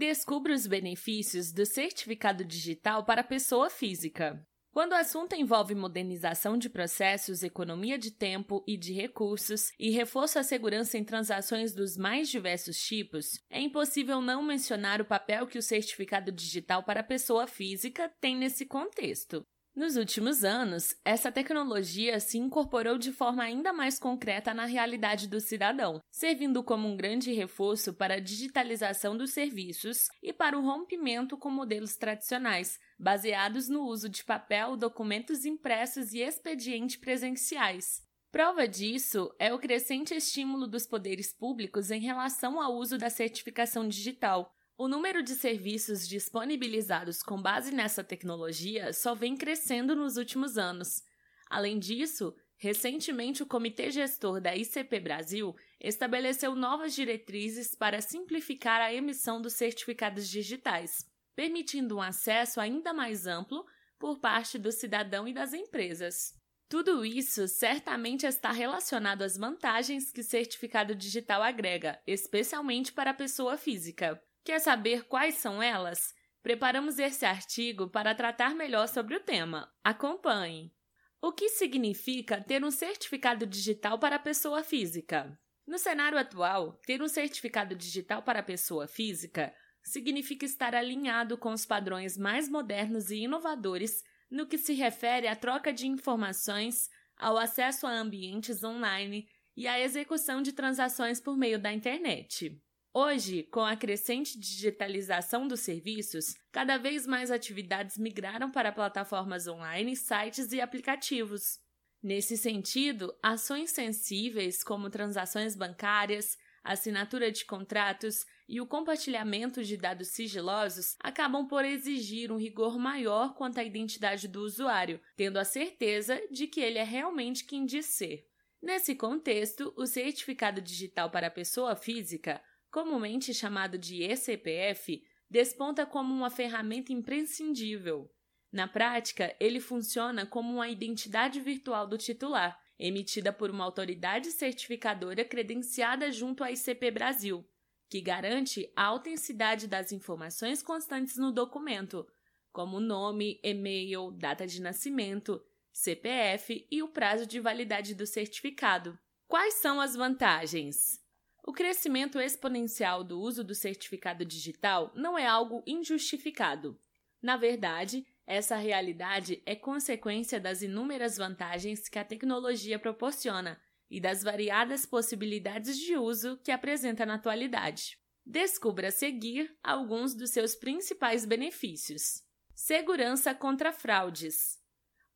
Descubra os benefícios do certificado digital para a pessoa física. Quando o assunto envolve modernização de processos, economia de tempo e de recursos e reforço à segurança em transações dos mais diversos tipos, é impossível não mencionar o papel que o certificado digital para a pessoa física tem nesse contexto. Nos últimos anos, essa tecnologia se incorporou de forma ainda mais concreta na realidade do cidadão, servindo como um grande reforço para a digitalização dos serviços e para o rompimento com modelos tradicionais, baseados no uso de papel, documentos impressos e expedientes presenciais. Prova disso é o crescente estímulo dos poderes públicos em relação ao uso da certificação digital, o número de serviços disponibilizados com base nessa tecnologia só vem crescendo nos últimos anos. Além disso, recentemente o Comitê Gestor da ICP Brasil estabeleceu novas diretrizes para simplificar a emissão dos certificados digitais, permitindo um acesso ainda mais amplo por parte do cidadão e das empresas. Tudo isso certamente está relacionado às vantagens que certificado digital agrega, especialmente para a pessoa física. Quer saber quais são elas? Preparamos esse artigo para tratar melhor sobre o tema. Acompanhe! O que significa ter um certificado digital para a pessoa física? No cenário atual, ter um certificado digital para a pessoa física significa estar alinhado com os padrões mais modernos e inovadores no que se refere à troca de informações, ao acesso a ambientes online e à execução de transações por meio da internet. Hoje, com a crescente digitalização dos serviços, cada vez mais atividades migraram para plataformas online, sites e aplicativos. Nesse sentido, ações sensíveis como transações bancárias, assinatura de contratos e o compartilhamento de dados sigilosos acabam por exigir um rigor maior quanto à identidade do usuário, tendo a certeza de que ele é realmente quem diz ser. Nesse contexto, o certificado digital para a pessoa física comumente chamado de eCPF, desponta como uma ferramenta imprescindível. Na prática, ele funciona como uma identidade virtual do titular, emitida por uma autoridade certificadora credenciada junto à ICP Brasil, que garante a autenticidade das informações constantes no documento, como nome, e-mail, data de nascimento, CPF e o prazo de validade do certificado. Quais são as vantagens? O crescimento exponencial do uso do certificado digital não é algo injustificado. Na verdade, essa realidade é consequência das inúmeras vantagens que a tecnologia proporciona e das variadas possibilidades de uso que apresenta na atualidade. Descubra a seguir alguns dos seus principais benefícios. Segurança contra fraudes.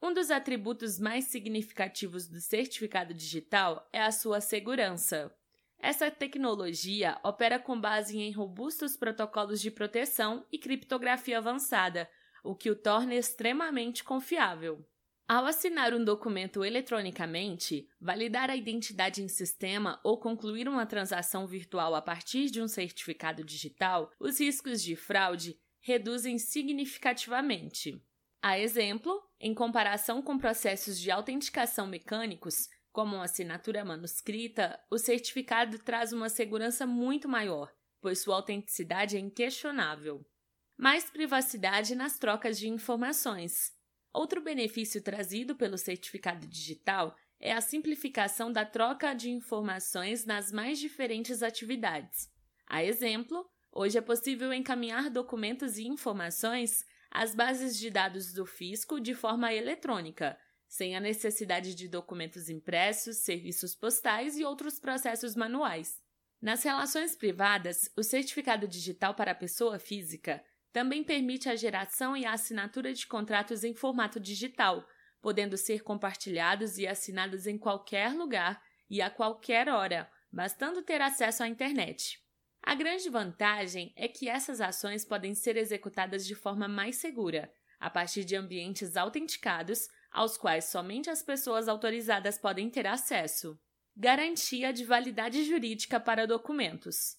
Um dos atributos mais significativos do certificado digital é a sua segurança. Essa tecnologia opera com base em robustos protocolos de proteção e criptografia avançada, o que o torna extremamente confiável. Ao assinar um documento eletronicamente, validar a identidade em sistema ou concluir uma transação virtual a partir de um certificado digital, os riscos de fraude reduzem significativamente. A exemplo, em comparação com processos de autenticação mecânicos, como uma assinatura manuscrita, o certificado traz uma segurança muito maior, pois sua autenticidade é inquestionável. Mais privacidade nas trocas de informações. Outro benefício trazido pelo certificado digital é a simplificação da troca de informações nas mais diferentes atividades. A exemplo, hoje é possível encaminhar documentos e informações às bases de dados do fisco de forma eletrônica, sem a necessidade de documentos impressos, serviços postais e outros processos manuais. Nas relações privadas, o certificado digital para a pessoa física também permite a geração e a assinatura de contratos em formato digital, podendo ser compartilhados e assinados em qualquer lugar e a qualquer hora, bastando ter acesso à internet. A grande vantagem é que essas ações podem ser executadas de forma mais segura, a partir de ambientes autenticados, aos quais somente as pessoas autorizadas podem ter acesso. Garantia de validade jurídica para documentos.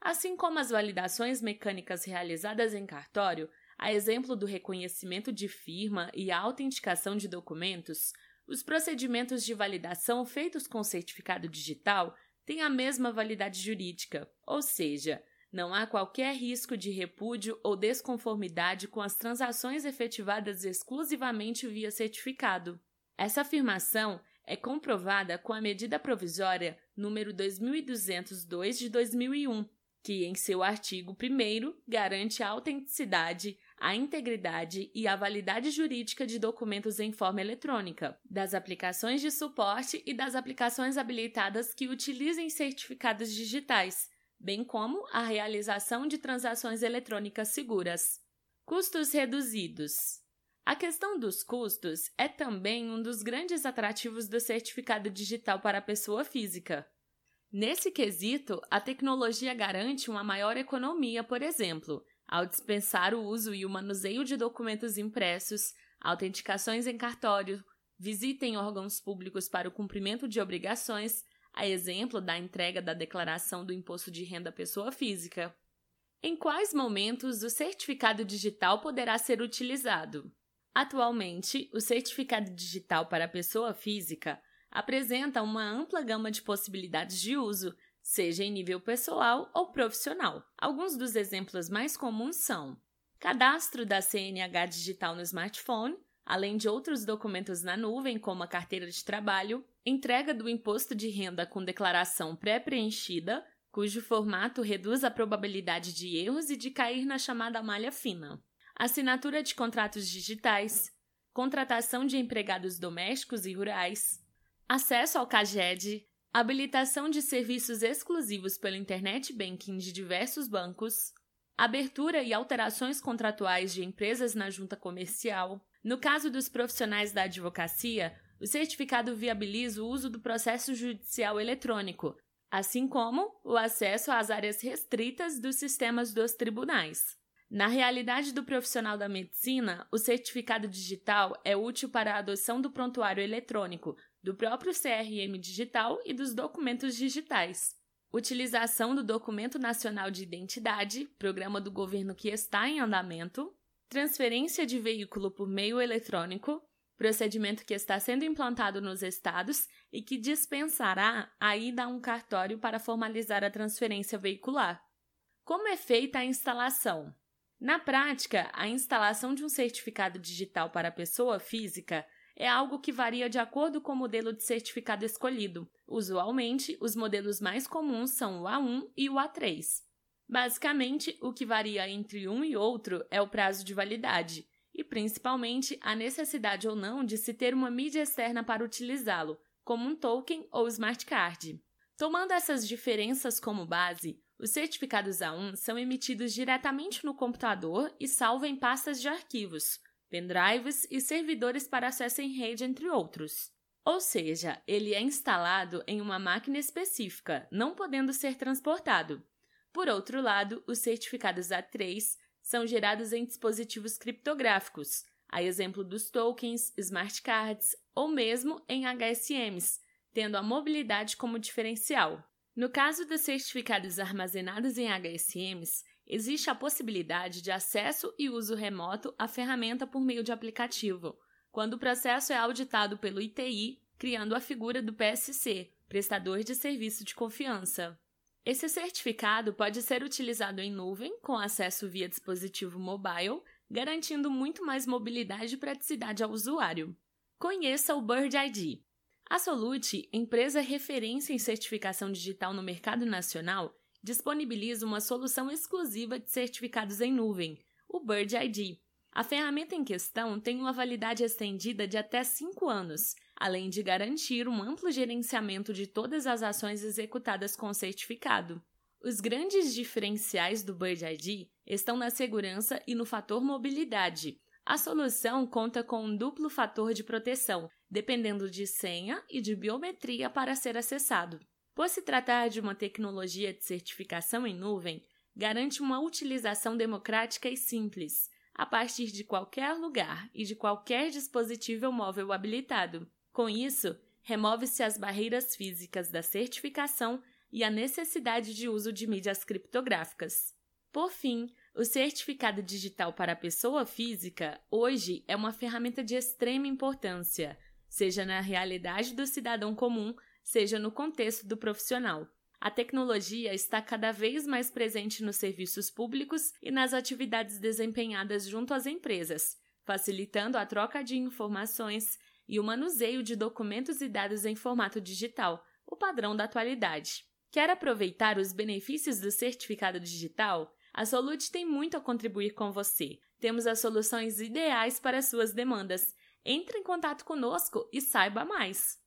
Assim como as validações mecânicas realizadas em cartório, a exemplo do reconhecimento de firma e a autenticação de documentos, os procedimentos de validação feitos com certificado digital têm a mesma validade jurídica, ou seja, Não há qualquer risco de repúdio ou desconformidade com as transações efetivadas exclusivamente via certificado. Essa afirmação é comprovada com a medida provisória número 2202 de 2001, que em seu artigo 1 garante a autenticidade, a integridade e a validade jurídica de documentos em forma eletrônica, das aplicações de suporte e das aplicações habilitadas que utilizem certificados digitais, bem como a realização de transações eletrônicas seguras. Custos reduzidos. A questão dos custos é também um dos grandes atrativos do certificado digital para a pessoa física. Nesse quesito, a tecnologia garante uma maior economia, por exemplo, ao dispensar o uso e o manuseio de documentos impressos, autenticações em cartório, visita em órgãos públicos para o cumprimento de obrigações, a exemplo da entrega da declaração do imposto de renda pessoa física. Em quais momentos o certificado digital poderá ser utilizado? Atualmente, o certificado digital para pessoa física apresenta uma ampla gama de possibilidades de uso, seja em nível pessoal ou profissional. Alguns dos exemplos mais comuns são: cadastro da CNH digital no smartphone, além de outros documentos na nuvem, como a carteira de trabalho, entrega do imposto de renda com declaração pré-preenchida, cujo formato reduz a probabilidade de erros e de cair na chamada malha fina, assinatura de contratos digitais, contratação de empregados domésticos e rurais, acesso ao CAGED, habilitação de serviços exclusivos pelo Internet Banking de diversos bancos, abertura e alterações contratuais de empresas na junta comercial. No caso dos profissionais da advocacia, o certificado viabiliza o uso do processo judicial eletrônico, assim como o acesso às áreas restritas dos sistemas dos tribunais. Na realidade do profissional da medicina, o certificado digital é útil para a adoção do prontuário eletrônico, do próprio CRM digital e dos documentos digitais. Utilização do Documento Nacional de Identidade, programa do governo que está em andamento. Transferência de veículo por meio eletrônico, procedimento que está sendo implantado nos estados e que dispensará a ida a um cartório para formalizar a transferência veicular. Como é feita a instalação? Na prática, a instalação de um certificado digital para a pessoa física é algo que varia de acordo com o modelo de certificado escolhido. Usualmente, os modelos mais comuns são o A1 e o A3. Basicamente, o que varia entre um e outro é o prazo de validade, principalmente a necessidade ou não de se ter uma mídia externa para utilizá-lo, como um token ou smart card. Tomando essas diferenças como base, os certificados A1 são emitidos diretamente no computador e salvo em pastas de arquivos, pendrives e servidores para acesso em rede, entre outros. Ou seja, ele é instalado em uma máquina específica, não podendo ser transportado. Por outro lado, os certificados A3 são gerados em dispositivos criptográficos, a exemplo dos tokens, smart cards ou mesmo em HSMs, tendo a mobilidade como diferencial. No caso dos certificados armazenados em HSMs, existe a possibilidade de acesso e uso remoto à ferramenta por meio de aplicativo, quando o processo é auditado pelo ITI, criando a figura do PSC, prestador de serviço de confiança. Esse certificado pode ser utilizado em nuvem, com acesso via dispositivo mobile, garantindo muito mais mobilidade e praticidade ao usuário. Conheça o Bird ID. A Solute, empresa referência em certificação digital no mercado nacional, disponibiliza uma solução exclusiva de certificados em nuvem, o Bird ID. A ferramenta em questão tem uma validade estendida de até 5 anos, além de garantir um amplo gerenciamento de todas as ações executadas com certificado. Os grandes diferenciais do Bird ID estão na segurança e no fator mobilidade. A solução conta com um duplo fator de proteção, dependendo de senha e de biometria para ser acessado. Por se tratar de uma tecnologia de certificação em nuvem, garante uma utilização democrática e simples, a partir de qualquer lugar e de qualquer dispositivo móvel habilitado. Com isso, remove-se as barreiras físicas da certificação e a necessidade de uso de mídias criptográficas. Por fim, o certificado digital para a pessoa física hoje é uma ferramenta de extrema importância, seja na realidade do cidadão comum seja no contexto do profissional. A tecnologia está cada vez mais presente nos serviços públicos e nas atividades desempenhadas junto às empresas, facilitando a troca de informações e o manuseio de documentos e dados em formato digital, o padrão da atualidade. Quer aproveitar os benefícios do certificado digital? A Solute tem muito a contribuir com você. Temos as soluções ideais para suas demandas. Entre em contato conosco e saiba mais.